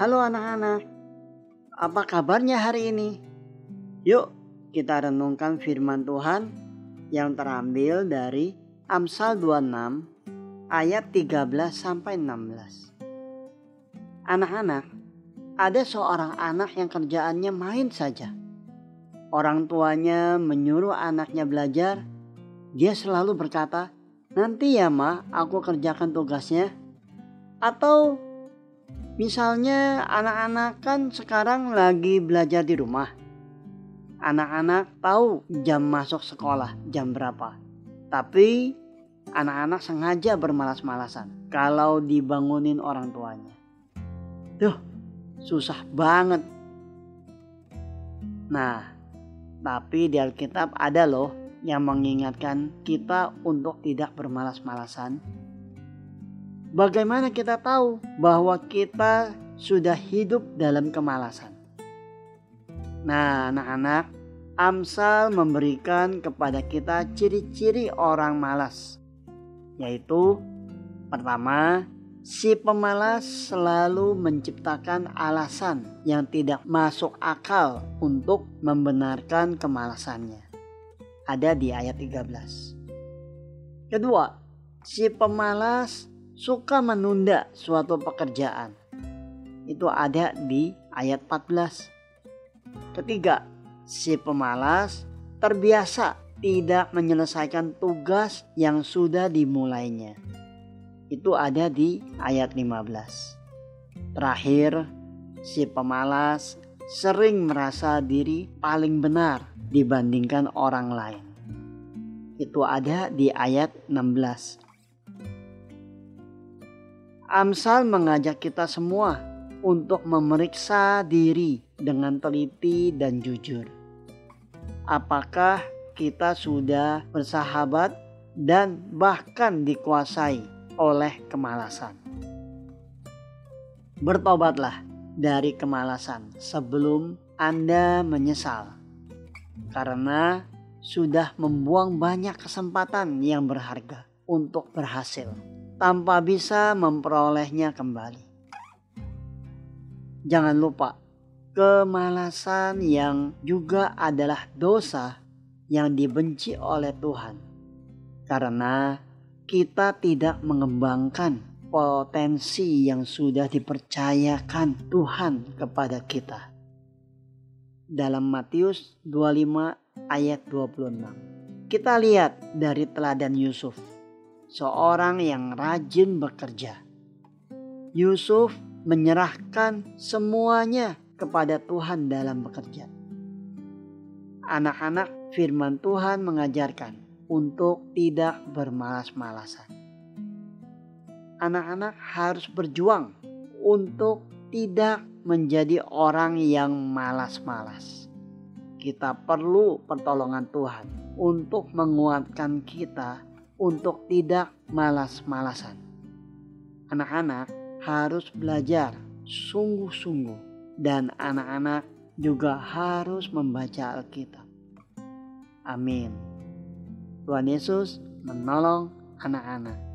Halo anak-anak, apa kabarnya hari ini? Yuk kita renungkan firman Tuhan yang terambil dari Amsal 26 ayat 13 sampai 16. Anak-anak, ada seorang anak yang kerjaannya main saja. Orang tuanya menyuruh anaknya belajar, dia selalu berkata, "Nanti ya, Ma, aku kerjakan tugasnya." Atau misalnya anak-anak kan sekarang lagi belajar di rumah. Anak-anak tahu jam masuk sekolah jam berapa. Tapi anak-anak sengaja bermalas-malasan kalau dibangunin orang tuanya. Tuh, susah banget. Nah, tapi di Alkitab ada loh yang mengingatkan kita untuk tidak bermalas-malasan Bagaimana kita tahu bahwa kita sudah hidup dalam kemalasan? Nah, anak-anak, Amsal memberikan kepada kita ciri-ciri orang malas, yaitu pertama, si pemalas selalu menciptakan alasan yang tidak masuk akal untuk membenarkan kemalasannya. Ada di ayat 13. Kedua, si pemalas suka menunda suatu pekerjaan. Itu ada di ayat 14. Ketiga, si pemalas terbiasa tidak menyelesaikan tugas yang sudah dimulainya. Itu ada di ayat 15. Terakhir, si pemalas sering merasa diri paling benar dibandingkan orang lain. Itu ada di ayat 16. Amsal mengajak kita semua untuk memeriksa diri dengan teliti dan jujur. Apakah kita sudah bersahabat dan bahkan dikuasai oleh kemalasan? Bertobatlah dari kemalasan sebelum Anda menyesal, karena sudah membuang banyak kesempatan yang berharga untuk berhasil tanpa bisa memperolehnya kembali. Jangan lupa, kemalasan yang juga adalah dosa yang dibenci oleh Tuhan, karena kita tidak mengembangkan potensi yang sudah dipercayakan Tuhan kepada kita. Dalam Matius 25 ayat 26. Kita lihat dari teladan Yusuf seorang yang rajin bekerja. Yusuf menyerahkan semuanya kepada Tuhan dalam bekerja. Anak-anak firman Tuhan mengajarkan untuk tidak bermalas-malasan. Anak-anak harus berjuang untuk tidak menjadi orang yang malas-malas. Kita perlu pertolongan Tuhan untuk menguatkan kita untuk tidak malas-malasan. Anak-anak harus belajar sungguh-sungguh dan anak-anak juga harus membaca Alkitab. Amin. Tuhan Yesus menolong anak-anak.